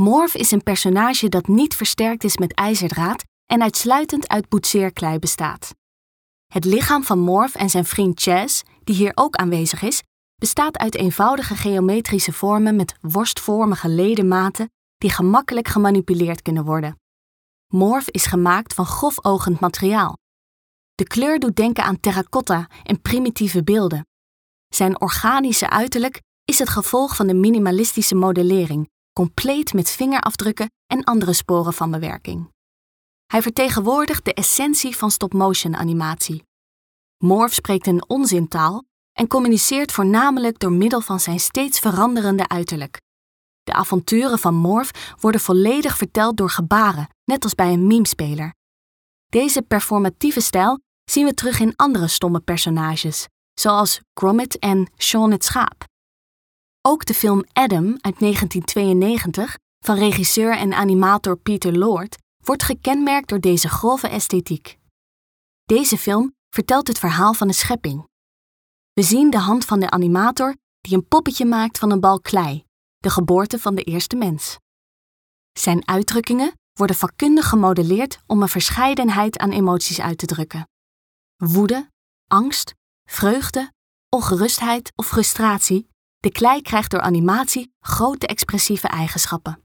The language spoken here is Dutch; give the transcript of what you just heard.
Morph is een personage dat niet versterkt is met ijzerdraad en uitsluitend uit boetseerklei bestaat. Het lichaam van Morph en zijn vriend Chaz, die hier ook aanwezig is, bestaat uit eenvoudige geometrische vormen met worstvormige ledematen die gemakkelijk gemanipuleerd kunnen worden. Morph is gemaakt van grofogend materiaal. De kleur doet denken aan terracotta en primitieve beelden. Zijn organische uiterlijk is het gevolg van de minimalistische modellering, compleet met vingerafdrukken en andere sporen van bewerking. Hij vertegenwoordigt de essentie van stop-motion animatie. Morph spreekt een onzintaal en communiceert voornamelijk door middel van zijn steeds veranderende uiterlijk. De avonturen van Morph worden volledig verteld door gebaren, net als bij een memespeler. Deze performatieve stijl zien we terug in andere stomme personages, zoals Gromit en Sean het Schaap. Ook de film Adam uit 1992 van regisseur en animator Peter Lord wordt gekenmerkt door deze grove esthetiek. Deze film vertelt het verhaal van de schepping. We zien de hand van de animator die een poppetje maakt van een bal klei, de geboorte van de eerste mens. Zijn uitdrukkingen worden vakkundig gemodelleerd om een verscheidenheid aan emoties uit te drukken. Woede, angst, vreugde, ongerustheid of frustratie, de klei krijgt door animatie grote expressieve eigenschappen.